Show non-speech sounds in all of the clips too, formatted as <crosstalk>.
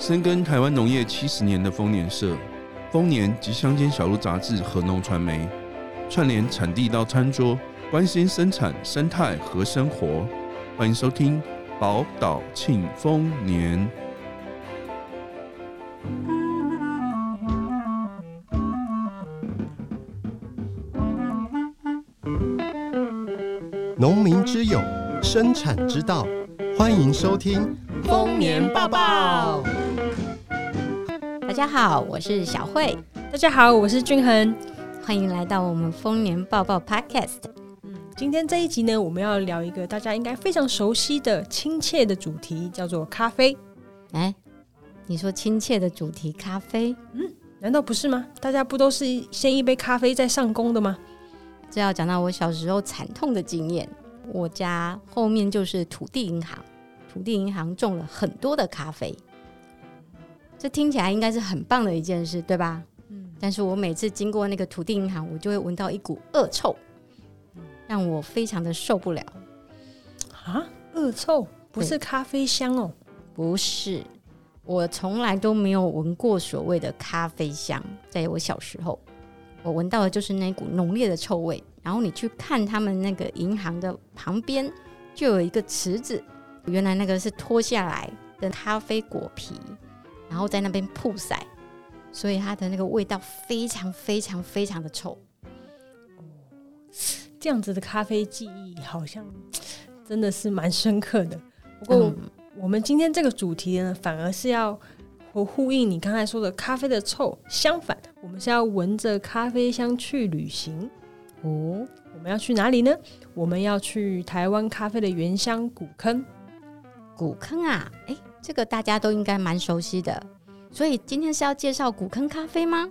深耕台湾农业七十年的丰年社、丰年及乡间小路杂志和农传媒，串联产地到餐桌，关心生产生态和生活。欢迎收听宝岛庆丰年。农民之友，生产之道，欢迎收听丰年报报。大家好，我是小慧。大家好，我是俊恒。欢迎来到我们丰年抱抱 Podcast。嗯，今天这一集呢，我们要聊一个大家应该非常熟悉的亲切的主题，叫做咖啡。哎，你说亲切的主题咖啡？嗯，难道不是吗？大家不都是先一杯咖啡再上工的吗？这要讲到我小时候惨痛的经验。我家后面就是土地银行，土地银行种了很多的咖啡。这听起来应该是很棒的一件事，对吧？嗯。但是我每次经过那个土地银行，我就会闻到一股恶臭，让我非常的受不了。啊，恶臭？不是咖啡香哦？不是，我从来都没有闻过所谓的咖啡香，在我小时候。我闻到的就是那股浓烈的臭味，然后你去看他们那个银行的旁边，就有一个池子，原来那个是脱下来的咖啡果皮，然后在那边曝晒，所以它的那个味道非常非常非常的臭。这样子的咖啡记忆好像 <tsk> 真的是蛮深刻的。不过、嗯、我们今天这个主题呢，反而是要。和呼应你刚才说的咖啡的臭，相反，我们是要闻着咖啡香去旅行哦。我们要去哪里呢？我们要去台湾咖啡的原乡古坑。古坑啊，哎，这个大家都应该蛮熟悉的。所以今天是要介绍古坑咖啡吗？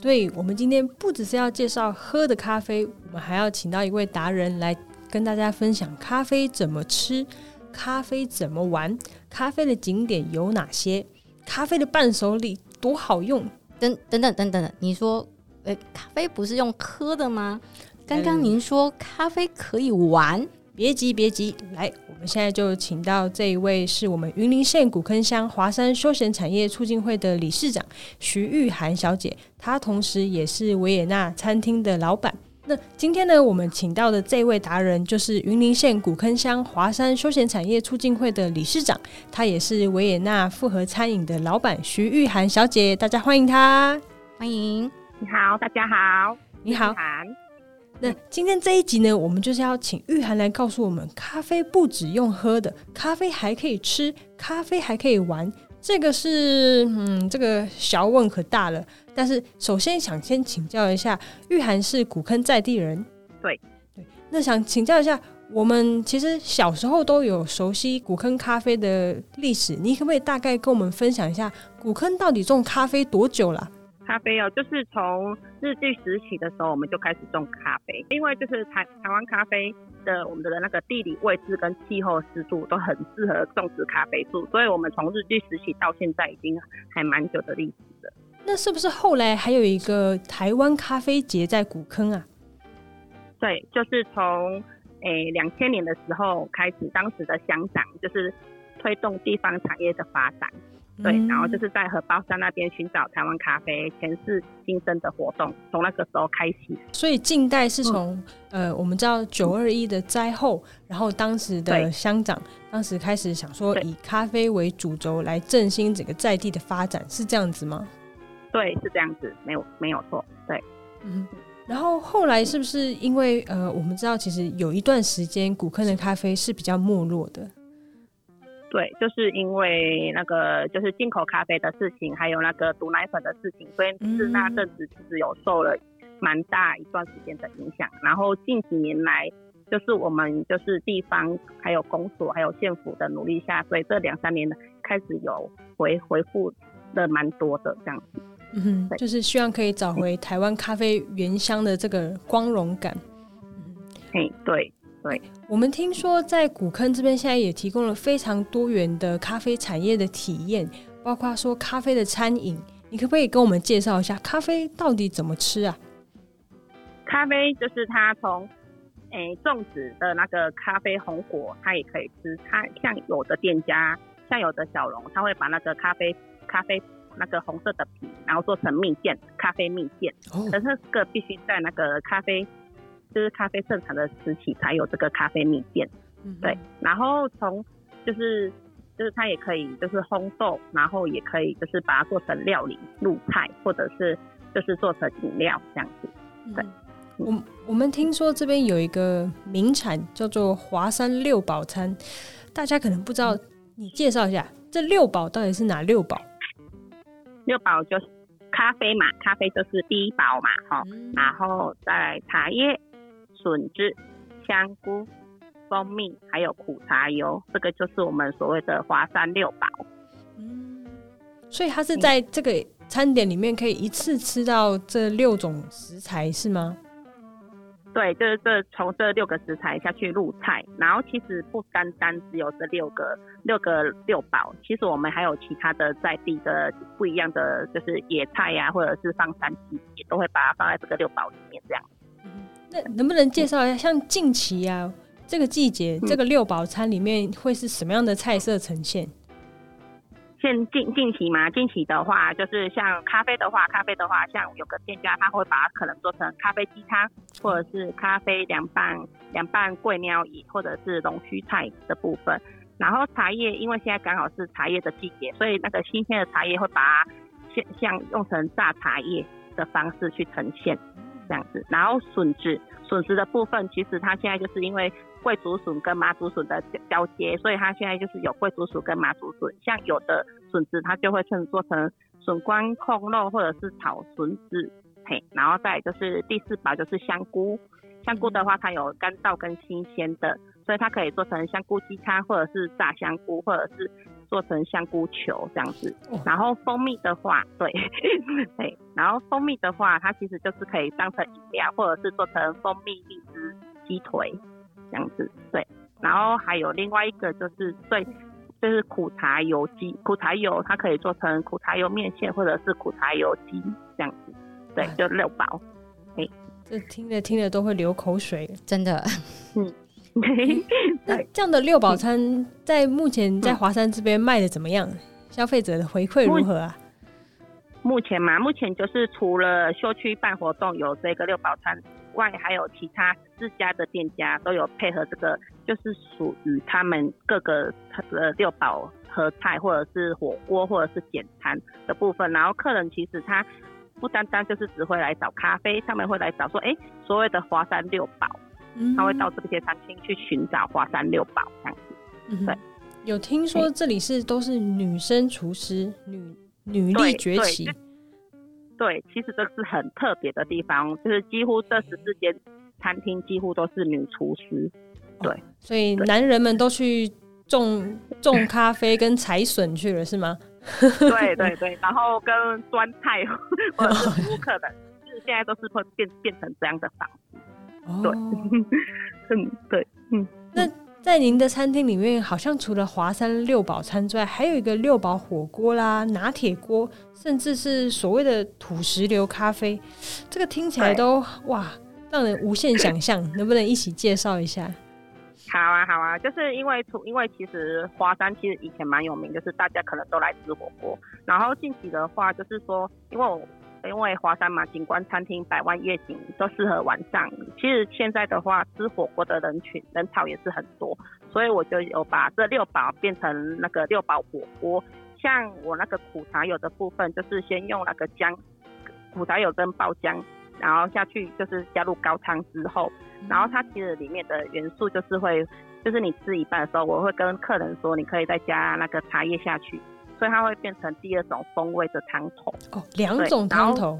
对，我们今天不只是要介绍喝的咖啡，我们还要请到一位达人来跟大家分享咖啡怎么吃，咖啡怎么玩，咖啡的景点有哪些。咖啡的伴手礼多好用，等等等等等等，你说，呃，咖啡不是用喝的吗？刚刚您说咖啡可以玩，嗯、别急别急，来，我们现在就请到这一位是我们云林县古坑乡华山休闲产业促进会的理事长徐玉涵小姐，她同时也是维也纳餐厅的老板。那今天呢，我们请到的这位达人就是云林县古坑乡华山休闲产业促进会的理事长，他也是维也纳复合餐饮的老板徐玉涵小姐，大家欢迎她。欢迎，你好，大家好，你好。那今天这一集呢，我们就是要请玉涵来告诉我们，咖啡不止用喝的，咖啡还可以吃，咖啡还可以玩。这个是，嗯，这个小问可大了。但是首先想先请教一下，玉涵是古坑在地人，对对。那想请教一下，我们其实小时候都有熟悉古坑咖啡的历史，你可不可以大概跟我们分享一下，古坑到底种咖啡多久了？咖啡哦，就是从日据时期的时候，我们就开始种咖啡，因为就是台台湾咖啡的我们的那个地理位置跟气候湿度都很适合种植咖啡树，所以我们从日据时期到现在已经还蛮久的历史了。那是不是后来还有一个台湾咖啡节在古坑啊？对，就是从诶两千年的时候开始，当时的乡长就是推动地方产业的发展。对，然后就是在荷包山那边寻找台湾咖啡前世今生的活动，从那个时候开始。所以近代是从、嗯、呃，我们知道九二一的灾后，然后当时的乡长当时开始想说以咖啡为主轴来振兴整个在地的发展，是这样子吗？对，是这样子，没有没有错。对，嗯。然后后来是不是因为呃，我们知道其实有一段时间古坑的咖啡是比较没落的。对，就是因为那个就是进口咖啡的事情，还有那个毒奶粉的事情，所以是那阵子其实有受了蛮大一段时间的影响。然后近几年来，就是我们就是地方还有公所还有县府的努力下，所以这两三年开始有回回复的蛮多的这样子。嗯哼，就是希望可以找回台湾咖啡原乡的这个光荣感。嗯，嘿，对。对，我们听说在古坑这边现在也提供了非常多元的咖啡产业的体验，包括说咖啡的餐饮，你可不可以跟我们介绍一下咖啡到底怎么吃啊？咖啡就是它从诶种植的那个咖啡红果，它也可以吃。它像有的店家，像有的小龙，他会把那个咖啡咖啡那个红色的皮，然后做成蜜饯，咖啡蜜饯。哦，可是这个必须在那个咖啡，就是咖啡正常的时期才有这个咖啡蜜饯。嗯对，然后从就是就是它也可以就是烘豆，然后也可以就是把它做成料理、入菜，或者是就是做成饮料这样子。对。嗯。我我们听说这边有一个名产叫做华山六宝餐，大家可能不知道，你介绍一下这六宝到底是哪六宝？六宝就是咖啡嘛，咖啡就是第一宝嘛，哈、嗯。然后再来茶叶、笋子、香菇、蜂蜜，还有苦茶油，这个就是我们所谓的华山六宝。嗯，所以它是在这个餐点里面可以一次吃到这六种食材是吗？对，就是这从这六个食材下去入菜，然后其实不单单只有这六个六个六宝，其实我们还有其他的在地的不一样的，就是野菜呀、啊，或者是放山鸡，也都会把它放在这个六宝里面这样。那能不能介绍一下，像近期啊这个季节，嗯这个六宝餐里面会是什么样的菜色呈现？现近近期嘛，近期的话就是像咖啡的话，咖啡的话，像有个店家他会把它可能做成咖啡鸡汤，或者是咖啡凉拌凉拌桂鸟椅，或者是龙须菜的部分。然后茶叶，因为现在刚好是茶叶的季节，所以那个新鲜的茶叶会把它像像用成榨茶叶的方式去呈现这样子。然后笋子，笋子的部分，其实它现在就是因为。贵竹笋跟麻竹笋的交接，所以它现在就是有贵竹笋跟麻竹笋。像有的笋子，它就会称做成笋干控肉，或者是炒笋子。嘿，然后再就是第四把就是香菇。香菇的话，它有干燥跟新鲜的，所以它可以做成香菇鸡汤，或者是炸香菇，或者是做成香菇球这样子。然后蜂蜜的话，对，<laughs> 对，然后蜂蜜的话，它其实就是可以当成饮料，或者是做成蜂蜜荔枝鸡腿。这样子，对，然后还有另外一个就是对，就是苦茶油鸡，苦茶油它可以做成苦茶油面线或者是苦茶油鸡这样子，对，就六包。哎，这听着听着都会流口水，真的。嗯，那 <laughs> 这样的六宝餐在目前在华山这边卖的怎么样？嗯、消费者的回馈如何啊？目前嘛，目前就是除了秀区办活动有这个六宝餐。外还有其他自家的店家都有配合这个，就是属于他们各个的六宝和菜，或者是火锅，或者是简餐的部分。然后客人其实他不单单就是只会来找咖啡，他们会来找说，哎、欸，所谓的华山六宝，嗯、他会到这些餐厅去寻找华山六宝这样子。嗯、对，有听说这里是都是女生厨师，女女力崛起。对，其实这是很特别的地方，就是几乎这十四间餐厅几乎都是女厨师。对，哦、所以男人们都去种 <laughs> 种咖啡跟采笋去了，是吗？对对对，然后跟端菜或者是服务客人，就是现在都是会变变成这样的方式。哦、对，嗯，对，嗯，那。在您的餐厅里面，好像除了华山六宝餐之外，还有一个六宝火锅啦、拿铁锅，甚至是所谓的土石流咖啡。这个听起来都哇，让人无限想象。能不能一起介绍一下？好啊，好啊，就是因为因为其实华山其实以前蛮有名，就是大家可能都来吃火锅。然后近期的话，就是说，因为我。因为华山嘛，景观餐厅、百万夜景都适合晚上。其实现在的话，吃火锅的人群人潮也是很多，所以我就有把这六宝变成那个六宝火锅。像我那个苦茶油的部分，就是先用那个姜、苦茶油跟爆姜，然后下去就是加入高汤之后，然后它其实里面的元素就是会，就是你吃一半的时候，我会跟客人说，你可以再加那个茶叶下去。所以它会变成第二种风味的汤头哦，两种汤头，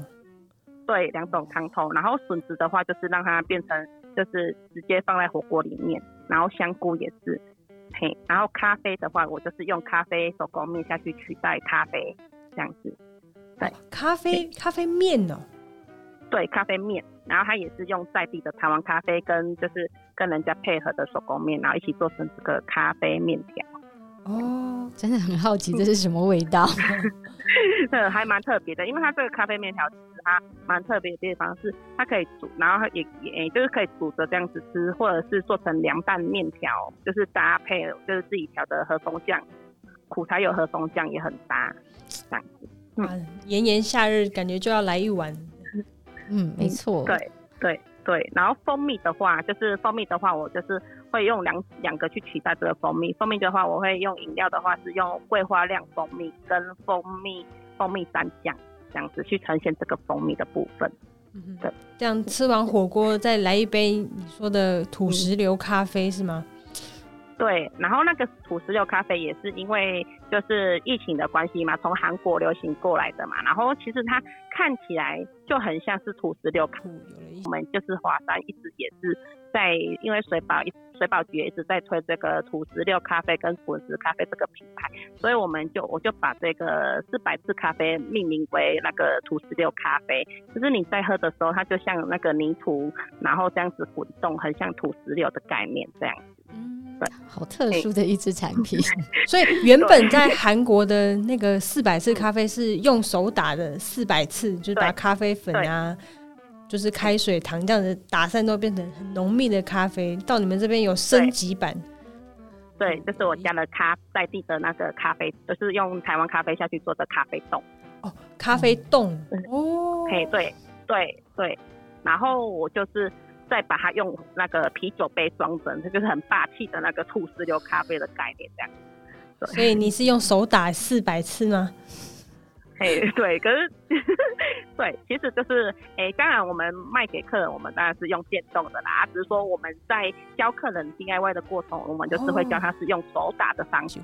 对，两种汤头。然后笋子的话，就是让它变成，就是直接放在火锅里面。然后香菇也是，嘿。然后咖啡的话，我就是用咖啡手工面下去取代咖啡，这样子。对，哦、咖啡咖啡面哦，对，咖啡面。然后它也是用在地的台湾咖啡跟就是跟人家配合的手工面，然后一起做成这个咖啡面条。哦，真的很好奇这是什么味道？<laughs> 这还蛮特别的，因为它这个咖啡面条其实它蛮特别的地方是它可以煮，然后它也也就是可以煮着这样子吃，或者是做成凉拌面条，就是搭配就是自己调的和风酱，苦茶有和风酱也很搭。这样子。嗯，炎炎夏日感觉就要来一碗。嗯，没错。对对对，然后蜂蜜的话，就是蜂蜜的话，我就是会用两两个去取代这个蜂蜜。蜂蜜的话，我会用饮料的话是用桂花酿蜂蜜跟蜂蜜蜂蜜蘸酱这样子去呈现这个蜂蜜的部分。嗯，对，这样吃完火锅再来一杯你说的土石流咖啡是吗？对，然后那个土石榴咖啡也是因为就是疫情的关系嘛，从韩国流行过来的嘛。然后其实它看起来就很像是土石榴咖啡。我们就是华山一直也是在，因为水保水保局也一直在推这个土石榴咖啡跟滚石咖啡这个品牌，所以我们就我就把这个四百次咖啡命名为那个土石榴咖啡。就是你在喝的时候，它就像那个泥土，然后这样子滚动，很像土石榴的概念这样子。好特殊的一支产品，<laughs> 所以原本在韩国的那个四百次咖啡是用手打的四百次，就是把咖啡粉啊，就是开水、糖这样子打散，都变成很浓密的咖啡。到你们这边有升级版，对，就是我加了咖在地的那个咖啡，就是用台湾咖啡下去做的咖啡冻。哦，咖啡冻、嗯、哦，可以，对对对，然后我就是。再把它用那个啤酒杯装成，它就是很霸气的那个吐石榴咖啡的概念，这样。所以你是用手打四百次吗？<laughs> 嘿，对，可是对，其实就是，哎、欸，当然我们卖给客人，我们当然是用电动的啦。只是说我们在教客人 DIY 的过程，我们就是会教他是用手打的方式。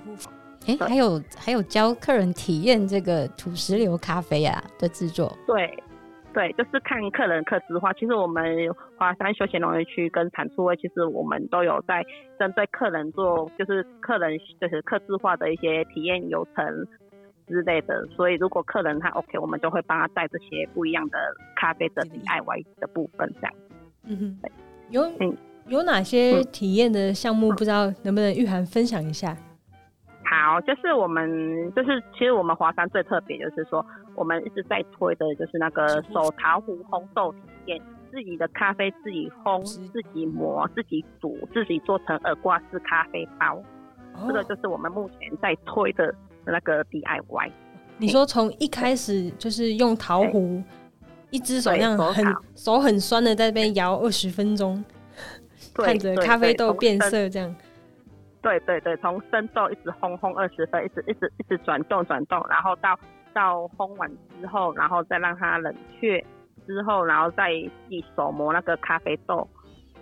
哎、哦欸，还有还有教客人体验这个土石流咖啡啊的制作。对。对，就是看客人客制化。其实我们华山休闲农业区跟产出位，其实我们都有在针对客人做，就是客人就是客制化的一些体验流程之类的。所以如果客人他 OK，我们就会帮他带这些不一样的咖啡的 DIY 的部分这样。嗯哼，有嗯有哪些体验的项目？不知道能不能玉涵分享一下？好，就是我们就是其实我们华山最特别就是说，我们一直在推的就是那个手陶壶烘豆体验，自己的咖啡自己烘、自己磨、自己煮、自己做成耳挂式咖啡包，哦，这个就是我们目前在推的那个 DIY。你说从一开始就是用陶壶，一只手那样很手，手很酸的在那边摇二十分钟，看着咖啡豆变色这样。对对对，从生豆一直烘烘二十分，一直一直一直转动转动，然后到到烘完之后，然后再让它冷却之后，然后再自己手磨那个咖啡豆，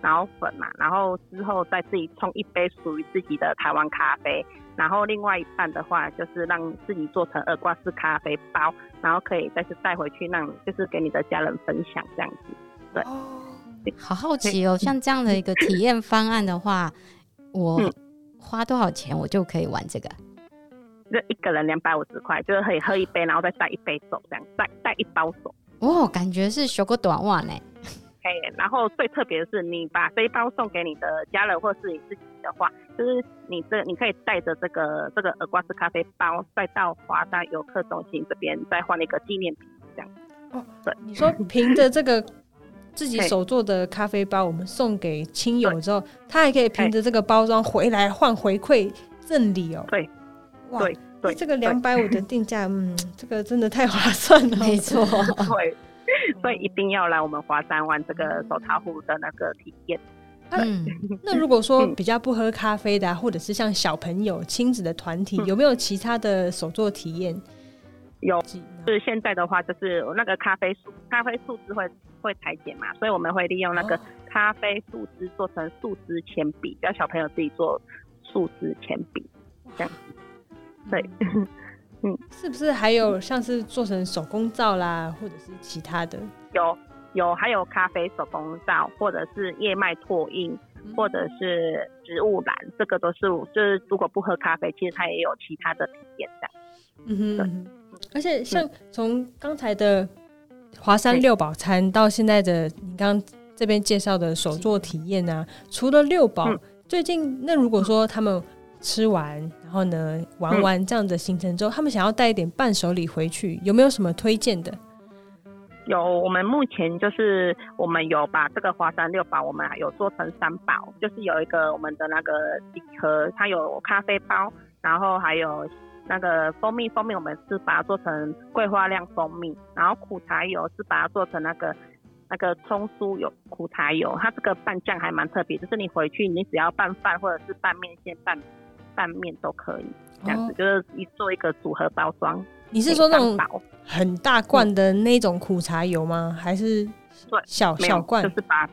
然后粉嘛，然后之后再自己冲一杯属于自己的台湾咖啡，然后另外一半的话就是让自己做成二挂式咖啡包，然后可以再次带回去让就是给你的家人分享这样子。对，哦、好好奇哦，像这样的一个体验方案的话，我。嗯花多少钱我就可以玩这个？就一个人两百五十块，就是可以喝一杯，然后再带一杯走，这样带带一包走。哦，感觉是学过短袜呢。可以，然后最特别的是，你把这一包送给你的家人或是你自己的话，就是你这你可以带着这个这个耳瓜子咖啡包，再到华大游客中心这边再换一个纪念品，这样。哦，对，你说凭着这个。自己手做的咖啡包，我们送给亲友之后，他还可以凭着这个包装回来换回馈赠礼哦。对，哇，对，对这个两百五的定价，嗯，<laughs> 这个真的太划算了。<laughs> 没错，对，<laughs> 所以一定要来我们华山玩这个手茶壶的那个体验。嗯，那如果说比较不喝咖啡的，啊，或者是像小朋友亲子的团体，有没有其他的手作体验？有，就是现在的话，就是那个咖啡树，咖啡树枝会会裁剪嘛，所以我们会利用那个咖啡树枝做成树枝铅笔，教小朋友自己做树枝铅笔，这样子。对，<laughs> 嗯，是不是还有像是做成手工皂啦，或者是其他的？有有，还有咖啡手工皂，或者是叶脉拓印，或者是植物染，这个都是就是如果不喝咖啡，其实它也有其他的体验的。嗯哼。而且像从刚才的华山六宝餐到现在的你刚刚这边介绍的手作体验啊，除了六宝，最近那如果说他们吃完，然后呢玩完这样的行程之后，他们想要带一点伴手礼回去，有没有什么推荐的？有，我们目前就是我们有把这个华山六宝，我们有做成三宝，就是有一个我们的那个礼盒，它有咖啡包，然后还有。那个蜂蜜，蜂蜜我们是把它做成桂花酿蜂蜜，然后苦茶油是把它做成那个那个葱酥油苦茶油，它这个拌酱还蛮特别，就是你回去你只要拌饭或者是拌面线拌拌面都可以，这样子、哦、就是一做一个组合包装。你是说那种很大罐的那种苦茶油吗？嗯、还是对小小罐？就是把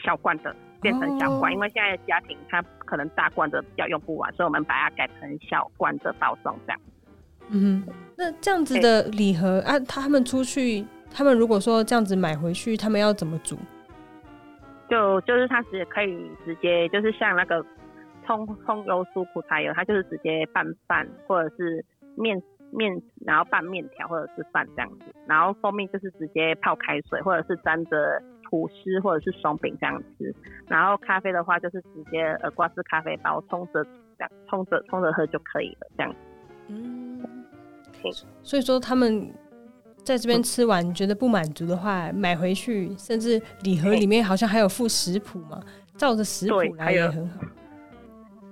小罐的变成小罐，哦、因为现在的家庭它可能大罐的比较用不完，所以我们把它改成小罐的包装这样。嗯，那这样子的礼盒啊，他们出去，他们如果说这样子买回去，他们要怎么煮？就就是他直接可以直接就是像那个葱葱油酥苦茶油，它就是直接拌饭或者是面。面，然后拌面条或者是饭这样子，然后蜂蜜就是直接泡开水，或者是沾着吐司或者是松饼这样吃。然后咖啡的话就是直接呃挂式咖啡包冲着这样冲着冲着喝就可以了这样。嗯，所以说他们在这边吃完觉得不满足的话，买回去甚至礼盒里面好像还有附食谱嘛，照着食谱来也很好。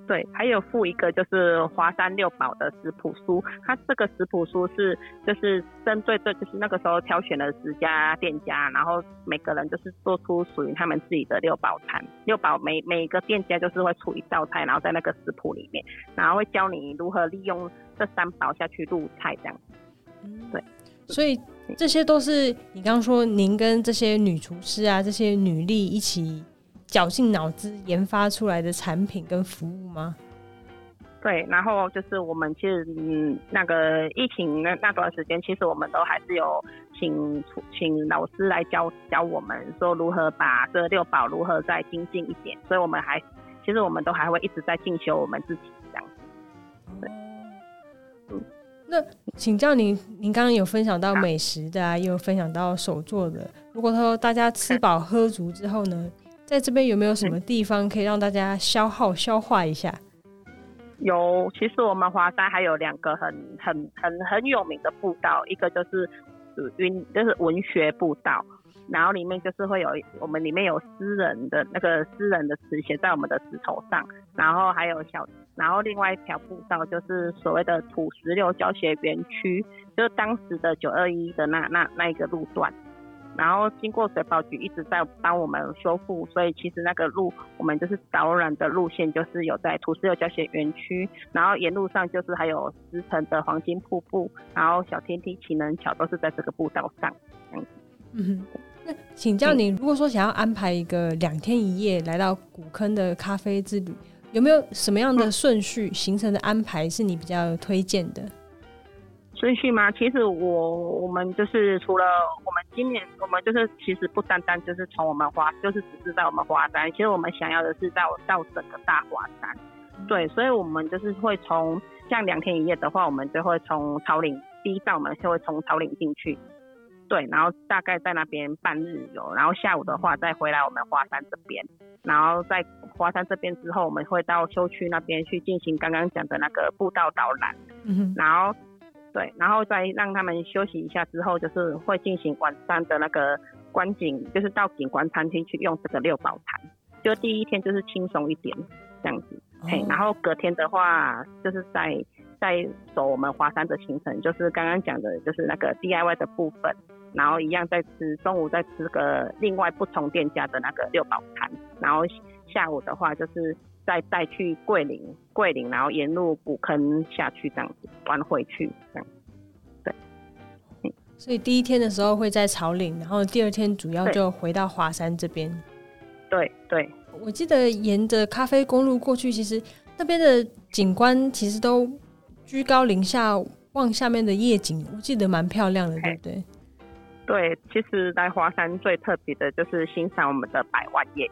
对，还有附一个就是华山六宝的食谱书，它这个食谱书是就是针对这就是那个时候挑选了十家店家，然后每个人就是做出属于他们自己的六宝餐。六宝每每一个店家就是会出一道菜，然后在那个食谱里面，然后会教你如何利用这三宝下去入菜这样。对，所以这些都是你刚刚说您跟这些女厨师啊，这些女力一起。绞尽脑汁研发出来的产品跟服务吗？对，然后就是我们其实嗯，那个疫情那那段时间，其实我们都还是有请请老师来教教我们说如何把这六宝如何再精进一点，所以我们还其实我们都还会一直在进修我们自己这样子。对，嗯，那请教您，您刚刚有分享到美食的啊，也有分享到手作的。如果说大家吃饱喝足之后呢？在这边有没有什么地方可以让大家消耗消化一下？有，其实我们华山还有两个很很很很有名的步道，一个就是云，就是文学步道，然后里面就是会有我们里面有诗人的那个诗人的词写在我们的石头上，然后还有小，然后另外一条步道就是所谓的土石流教学园区，就是当时的九二一的那那那一个路段。然后经过水保局一直在帮我们修复，所以其实那个路我们就是导览的路线，就是有在土石流教学园区，然后沿路上就是还有石城的黄金瀑布，然后小天梯、情人桥都是在这个步道上。嗯，嗯，那请教你，如果说想要安排一个两天一夜来到古坑的咖啡之旅，有没有什么样的顺序、嗯、行程的安排是你比较推荐的？顺序吗？其实我我们就是除了我们今年，我们就是其实不单单就是从我们华，就是只是在我们华山，其实我们想要的是到到整个大华山，对，所以我们就是会从像两天一夜的话，我们就会从草岭第一站，我们就会从草岭进去，对，然后大概在那边半日游，然后下午的话再回来我们华山这边，然后在华山这边之后，我们会到休区那边去进行刚刚讲的那个步道导览，嗯哼，然后。对，然后再让他们休息一下之后，就是会进行晚上的那个观景，就是到景观餐厅去用这个六宝餐。就第一天就是轻松一点这样子，嘿、哦，然后隔天的话就是在在走我们华山的行程，就是刚刚讲的，就是那个 DIY 的部分，然后一样再吃中午再吃个另外不同店家的那个六宝餐，然后下午的话就是。再带去桂林，桂林，然后沿路古坑下去，这样子玩回去，这样，对。所以第一天的时候会在草岭，然后第二天主要就回到华山这边。对对。我记得沿着咖啡公路过去，其实那边的景观其实都居高临下望下面的夜景，我记得蛮漂亮的，对不对？对，其实来华山最特别的就是欣赏我们的百万夜。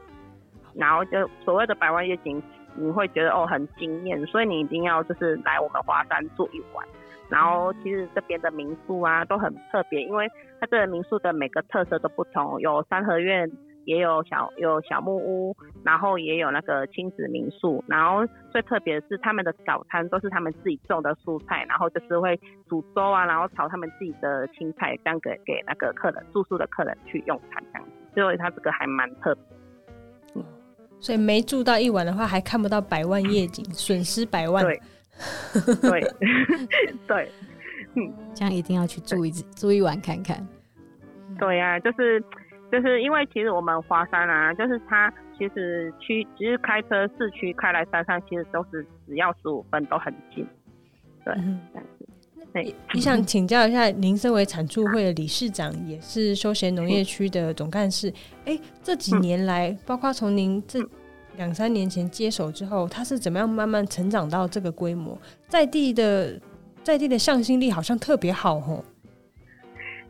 然后就所谓的百万夜景，你会觉得哦很惊艳，所以你一定要就是来我们华山住一晚。然后其实这边的民宿啊都很特别，因为它这个民宿的每个特色都不同，有三合院，也有小有小木屋，然后也有那个亲子民宿。然后最特别的是他们的早餐都是他们自己种的蔬菜，然后就是会煮粥啊，然后炒他们自己的青菜，这样给给那个客人住宿的客人去用餐这样子。所以它这个还蛮特别。所以没住到一晚的话，还看不到百万夜景，损失百万。对，对 <laughs> 对，嗯，这样一定要去住一住一晚看看。对呀、啊，就是就是因为其实我们华山啊，就是它其实区其实开车市区开来山上，其实都是只要十五分都很近。对，嗯、这样子。对，你想 <laughs> 请教一下，您身为产促会的理事长，也是休闲农业区的总干事，哎、嗯，这几年来，嗯、包括从您这两三年前接手之后，它是怎么样慢慢成长到这个规模？在地的在地的向心力好像特别好哦。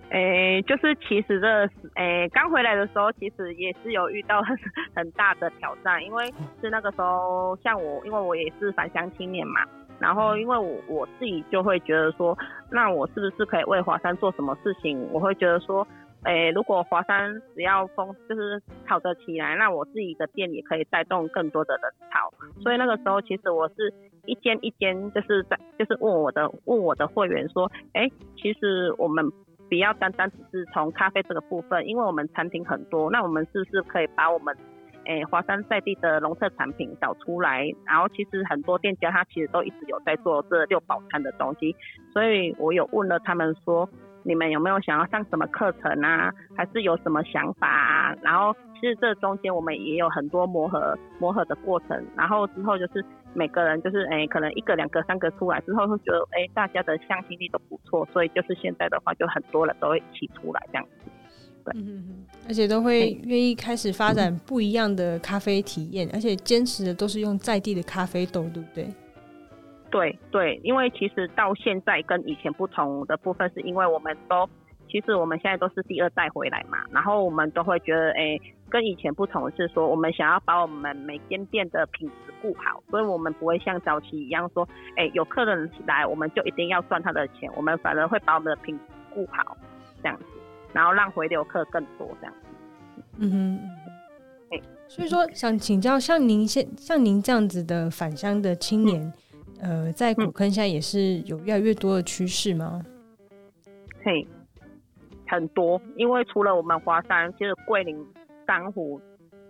诶，就是其实这，诶，刚回来的时候，其实也是有遇到 <laughs> 很很大的挑战，因为是那个时候，像我，因为我也是返乡青年嘛。然后，因为我我自己就会觉得说，那我是不是可以为华山做什么事情？我会觉得说，诶，如果华山只要风就是炒得起来，那我自己的店也可以带动更多的人潮。所以那个时候，其实我是一间一间就是在就是问我的问我的会员说，诶，其实我们不要单单只是从咖啡这个部分，因为我们产品很多，那我们是不是可以把我们诶，华山在地的农特产品找出来，然后其实很多店家他其实都一直有在做这六宝餐的东西，所以我有问了他们说，你们有没有想要上什么课程啊，还是有什么想法啊？然后其实这中间我们也有很多磨合磨合的过程，然后之后就是每个人就是诶，可能一个两个三个出来之后，会觉得诶，大家的向心力都不错，所以就是现在的话，就很多人都会一起出来这样。嗯，而且都会愿意开始发展不一样的咖啡体验，而且坚持的都是用在地的咖啡豆，对不对？对对，因为其实到现在跟以前不同的部分，是因为我们都其实我们现在都是第二代回来嘛，然后我们都会觉得，哎，跟以前不同的是说，我们想要把我们每间店的品质顾好，所以我们不会像早期一样说，哎，有客人来我们就一定要赚他的钱，我们反而会把我们的品质顾好，这样子。然后让回流客更多，这样子。嗯哼，哎，所以说想请教，像您现像您这样子的返乡的青年，嗯、呃，在古坑现在也是有越来越多的趋势吗？嘿，很多，因为除了我们华山，其实桂林、珊瑚，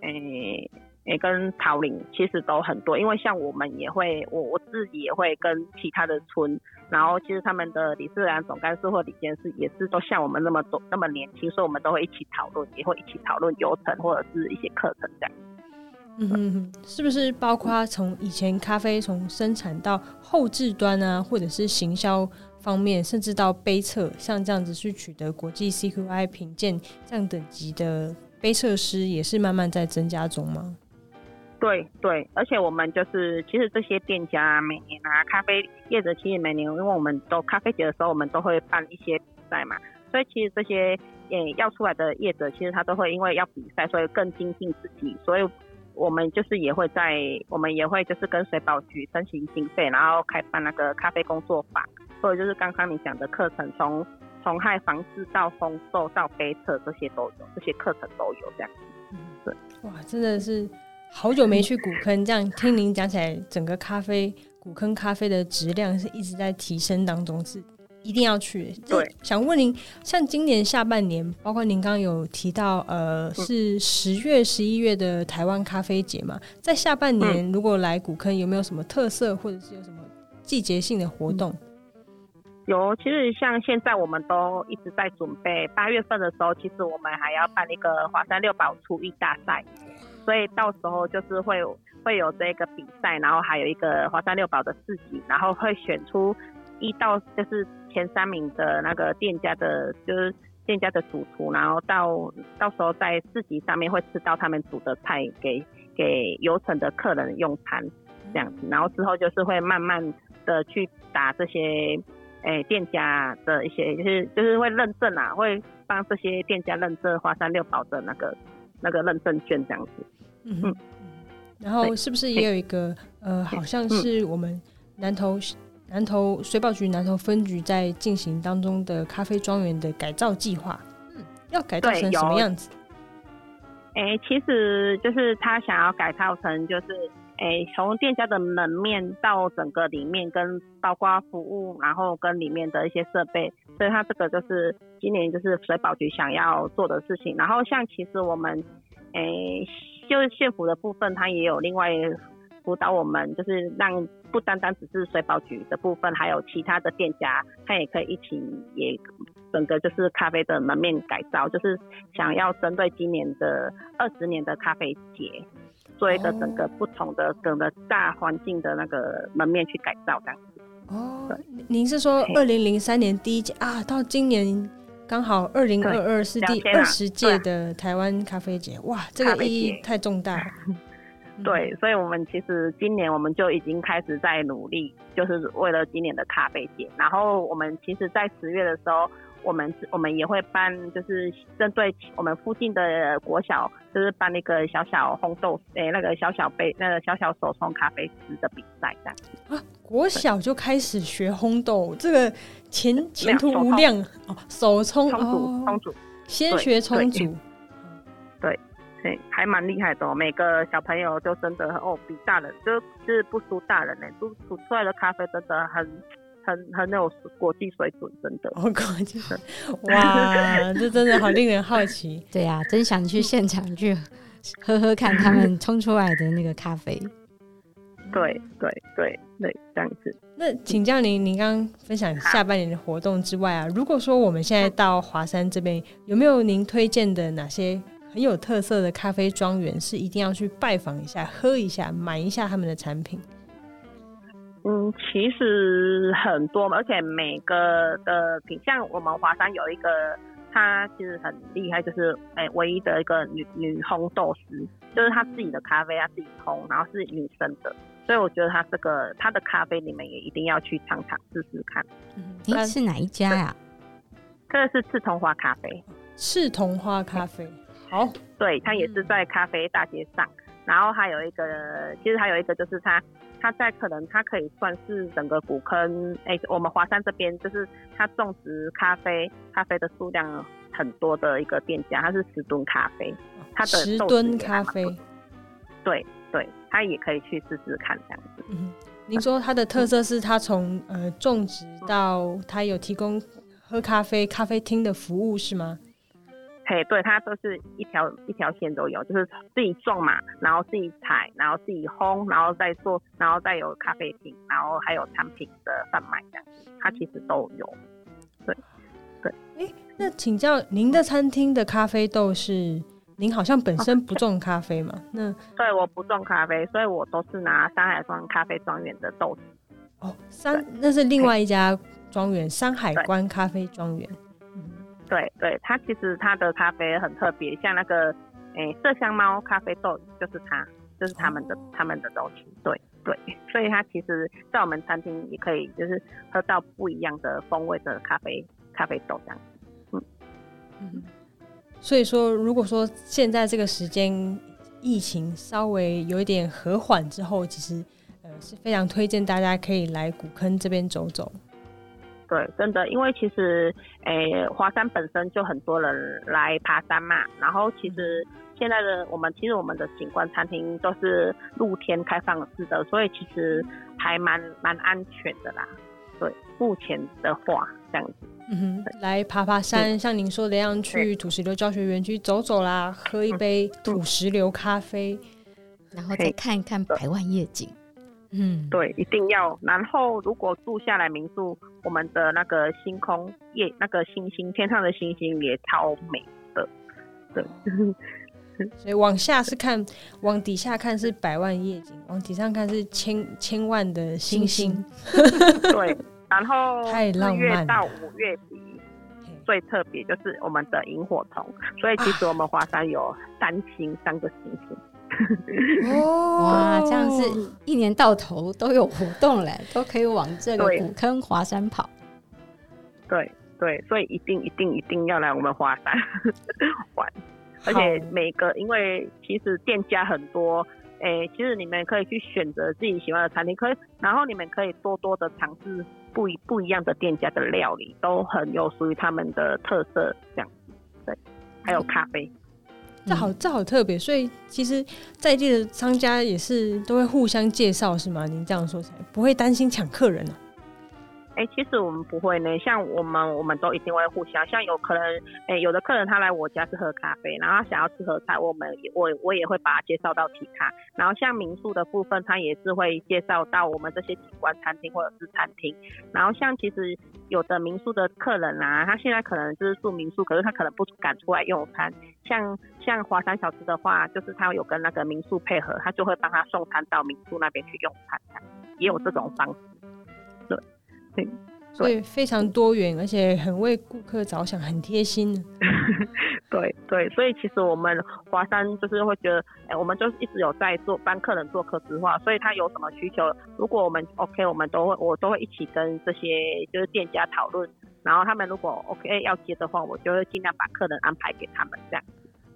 哎、欸。也跟桃林其实都很多，因为像我们也会，我我自己也会跟其他的村，然后其实他们的理事长、总干事或理监事也是都像我们那么多那么年轻，所以我们都会一起讨论，也会一起讨论流程或者是一些课程这样。嗯，是不是包括从以前咖啡从生产到后置端啊，或者是行销方面，甚至到杯测，像这样子去取得国际 CQI 评鉴这样等级的杯测师，也是慢慢在增加中吗？对对，而且我们就是，其实这些店家每年啊，咖啡业者其实每年，因为我们都咖啡节的时候，我们都会办一些比赛嘛，所以其实这些诶要出来的业者，其实他都会因为要比赛，所以更精进自己，所以我们就是也会在，我们也会就是跟水保局申请经费，然后开办那个咖啡工作坊，所以就是刚刚你讲的课程，从虫害防治到烘豆到杯测这些都有，这些课程都有这样子。嗯，对，哇，真的是。好久没去古坑，这样听您讲起来，整个咖啡古坑咖啡的质量是一直在提升当中，是一定要去。对，想问您，像今年下半年，包括您刚刚有提到，呃，是十月、十一月的台湾咖啡节嘛？在下半年，如果来古坑，有没有什么特色，或者是有什么季节性的活动？有，其实像现在我们都一直在准备，八月份的时候，其实我们还要办一个华山六宝厨艺大赛。所以到时候就是会有会有这个比赛，然后还有一个华山六宝的市集，然后会选出一到就是前三名的那个店家的，就是店家的主厨，然后到到时候在市集上面会吃到他们煮的菜给给游程的客人用餐这样子，然后之后就是会慢慢的去打这些诶、欸、店家的一些就是就是会认证啊，会帮这些店家认证华山六宝的那个。那个认证券这样子，嗯嗯，然后是不是也有一个呃，好像是我们南投南投水保局南投分局在进行当中的咖啡庄园的改造计划，嗯，要改造成什么样子？哎、欸，其实就是他想要改造成就是，哎、欸，从店家的门面到整个里面跟包括服务，然后跟里面的一些设备，所以他这个就是今年就是水保局想要做的事情。然后像其实我们。诶、欸，就是县府的部分，它也有另外辅导我们，就是让不单单只是水保局的部分，还有其他的店家，他也可以一起也整个就是咖啡的门面改造，就是想要针对今年的二十年的咖啡节，做一个整个不同的整个大环境的那个门面去改造这样子。哦，您是说二零零三年第一届啊，到今年刚好二零二二是第二十届的台湾咖啡节，哇，这个意义太重大了。<laughs> 对，所以我们其实今年我们就已经开始在努力，就是为了今年的咖啡节。然后我们其实，在十月的时候。我们我们也会办，就是针对我们附近的国小，就是办那个小小烘豆，诶，那个小小杯，那个小小手冲咖啡师的比赛这样子。啊，国小就开始学烘豆，这个前前途无量哦。手冲冲煮冲煮，先学冲煮，对对，还蛮厉害的哦。每个小朋友就真的哦，比大人就就是不输大人呢，煮煮出来的咖啡真的很。很很有国际水准，真的。哦，国际水准，<laughs> 哇，这真的好令人好奇。<laughs> 对呀、啊，真想去现场去喝喝看他们 <laughs> 冲出来的那个咖啡。对对对对，这样子。那请教您，您刚刚分享下半年的活动之外啊，如果说我们现在到华山这边，有没有您推荐的哪些很有特色的咖啡庄园，是一定要去拜访一下、喝一下、买一下他们的产品？嗯，其实很多，而且每个的品，像我们华山有一个，她其实很厉害，就是哎、欸，唯一的一个女女烘豆师，就是她自己的咖啡，她自己烘，然后是女生的，所以我觉得她这个她的咖啡你们也一定要去尝尝试试看。你、嗯、是哪一家呀、啊？这个是赤桐花咖啡。赤桐花咖啡，好，对，它也是在咖啡大街上，然后还有一个，其实还有一个就是它。它在可能，它可以算是整个古坑，哎、欸，我们华山这边就是它种植咖啡，咖啡的数量很多的一个店家，它是十吨咖啡，它的十吨咖啡，对对，它也可以去试试看这样子。嗯，您说它的特色是它从呃种植到它有提供喝咖啡咖啡厅的服务是吗？嘿，对，它都是一条一条线都有，就是自己种嘛，然后自己采，然后自己烘，然后再做，然后再有咖啡厅，然后还有产品的贩卖这样子，它其实都有。对，对。哎，那请教您的餐厅的咖啡豆是？您好像本身不种咖啡嘛？那 <laughs> 对，我不种咖啡，所以我都是拿山海关咖啡庄园的豆子。哦，山那是另外一家庄园，山海关咖啡庄园。对对，它其实它的咖啡很特别，像那个诶麝香猫咖啡豆就是它，就是他们的、他们的东西。对对，所以它其实在我们餐厅也可以就是喝到不一样的风味的咖啡咖啡豆这样。嗯嗯，所以说如果说现在这个时间疫情稍微有一点和缓之后，其实呃是非常推荐大家可以来古坑这边走走。对，真的，因为其实，诶，华山本身就很多人来爬山嘛。然后，其实现在的我们，其实我们的景观餐厅都是露天开放式的，所以其实还蛮蛮安全的啦。对，目前的话这样子。嗯哼，来爬爬山，像您说的一样，去土石流教学园区走走啦，喝一杯土石流咖啡，然后再看一看百万夜景。嗯，对，一定要。然后，如果住下来民宿，我们的那个星空夜，那个星星，天上的星星也超美的。对，<laughs> 所以往下是看，往底下看是百万夜景，往底上看是千千万的星星。<laughs> 对，然后太浪漫。到五月底最特别就是我们的萤火虫，所以其实我们华山有三星，三个星星。哦，<laughs> 哇，这样是一年到头都有活动嘞，都可以往这个古坑华山跑。对对，所以一定一定一定要来我们华山 <laughs> 玩，而且每个因为其实店家很多，哎、欸，其实你们可以去选择自己喜欢的餐厅，可以，然后你们可以多多的尝试不一不一样的店家的料理，都很有属于他们的特色，这样子。对，还有咖啡。这好，这好特别，所以其实在地的商家也是都会互相介绍，是吗？您这样说起来不会担心抢客人呢、啊？哎、其实我们不会呢，像我们我们都一定会互相，像有可能，哎、有的客人他来我家是喝咖啡，然后他想要吃合菜，我们我我也会把他介绍到其他，然后像民宿的部分，他也是会介绍到我们这些景观餐厅或者是餐厅，然后像其实有的民宿的客人啊，他现在可能就是住民宿，可是他可能不敢出来用餐，像像华山小吃的话，就是他有跟那个民宿配合，他就会帮他送餐到民宿那边去用餐，也有这种方式，对，所以非常多元，而且很为顾客着想，很贴心。<laughs> 对对，所以其实我们华山就是会觉得，哎、欸，我们就一直有在做帮客人做客制化，所以他有什么需求，如果我们 OK，我们都会我都会一起跟这些就是店家讨论，然后他们如果 OK 要接的话，我就会尽量把客人安排给他们这样。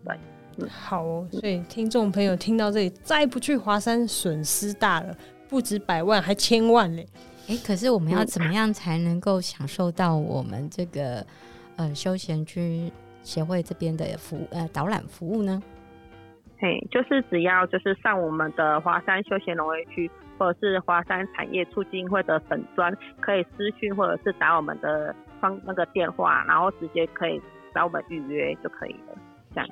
对，嗯、好哦。所以听众朋友听到这里，再不去华山，损失大了，不止百万，还千万嘞。哎、欸，可是我们要怎么样才能够享受到我们这个呃休闲区协会这边的服呃导览服务呢？嘿，就是只要就是上我们的华山休闲农业区，或者是华山产业促进会的粉砖，可以私讯或者是打我们的方那个电话，然后直接可以找我们预约就可以了。这样，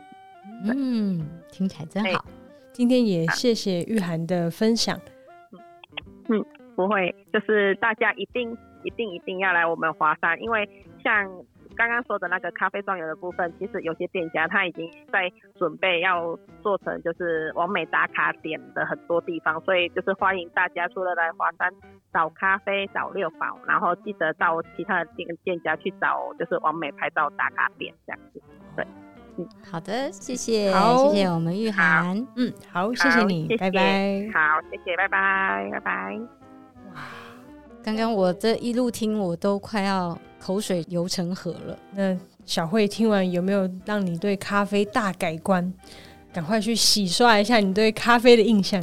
嗯，听起来真好。今天也谢谢玉涵的分享。嗯。嗯不会，就是大家一定一定一定要来我们华山，因为像刚刚说的那个咖啡庄园的部分，其实有些店家他已经在准备要做成就是完美打卡点的很多地方，所以就是欢迎大家除了来华山找咖啡、找六宝，然后记得到其他的店店家去找就是完美拍照打卡点这样子。对，嗯，好的，谢谢，好谢谢我们玉涵，嗯，好，谢谢你，谢谢拜拜，好，谢谢，拜拜，拜拜。刚刚我这一路听，我都快要口水流成河了。那小慧听完有没有让你对咖啡大改观？赶快去洗刷一下你对咖啡的印象。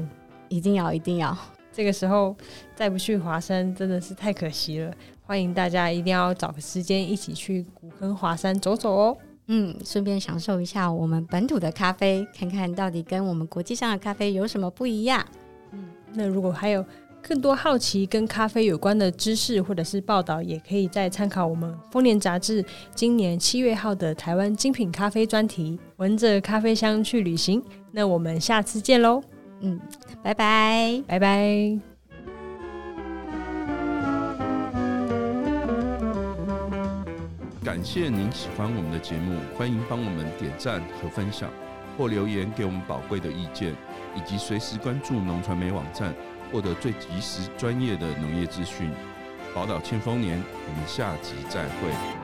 一定要，一定要。这个时候再不去华山真的是太可惜了。欢迎大家一定要找个时间一起去古坑华山走走哦。嗯，顺便享受一下我们本土的咖啡，看看到底跟我们国际上的咖啡有什么不一样。嗯，那如果还有。更多好奇跟咖啡有关的知识或者是报道，也可以再参考我们《丰年》杂志今年七月号的台湾精品咖啡专题，闻着咖啡香去旅行。那我们下次见喽，嗯，拜拜，拜拜。感谢您喜欢我们的节目，欢迎帮我们点赞和分享，或留言给我们宝贵的意见，以及随时关注农传媒网站。获得最及时、专业的农业资讯，宝岛庆丰年，我们下集再会。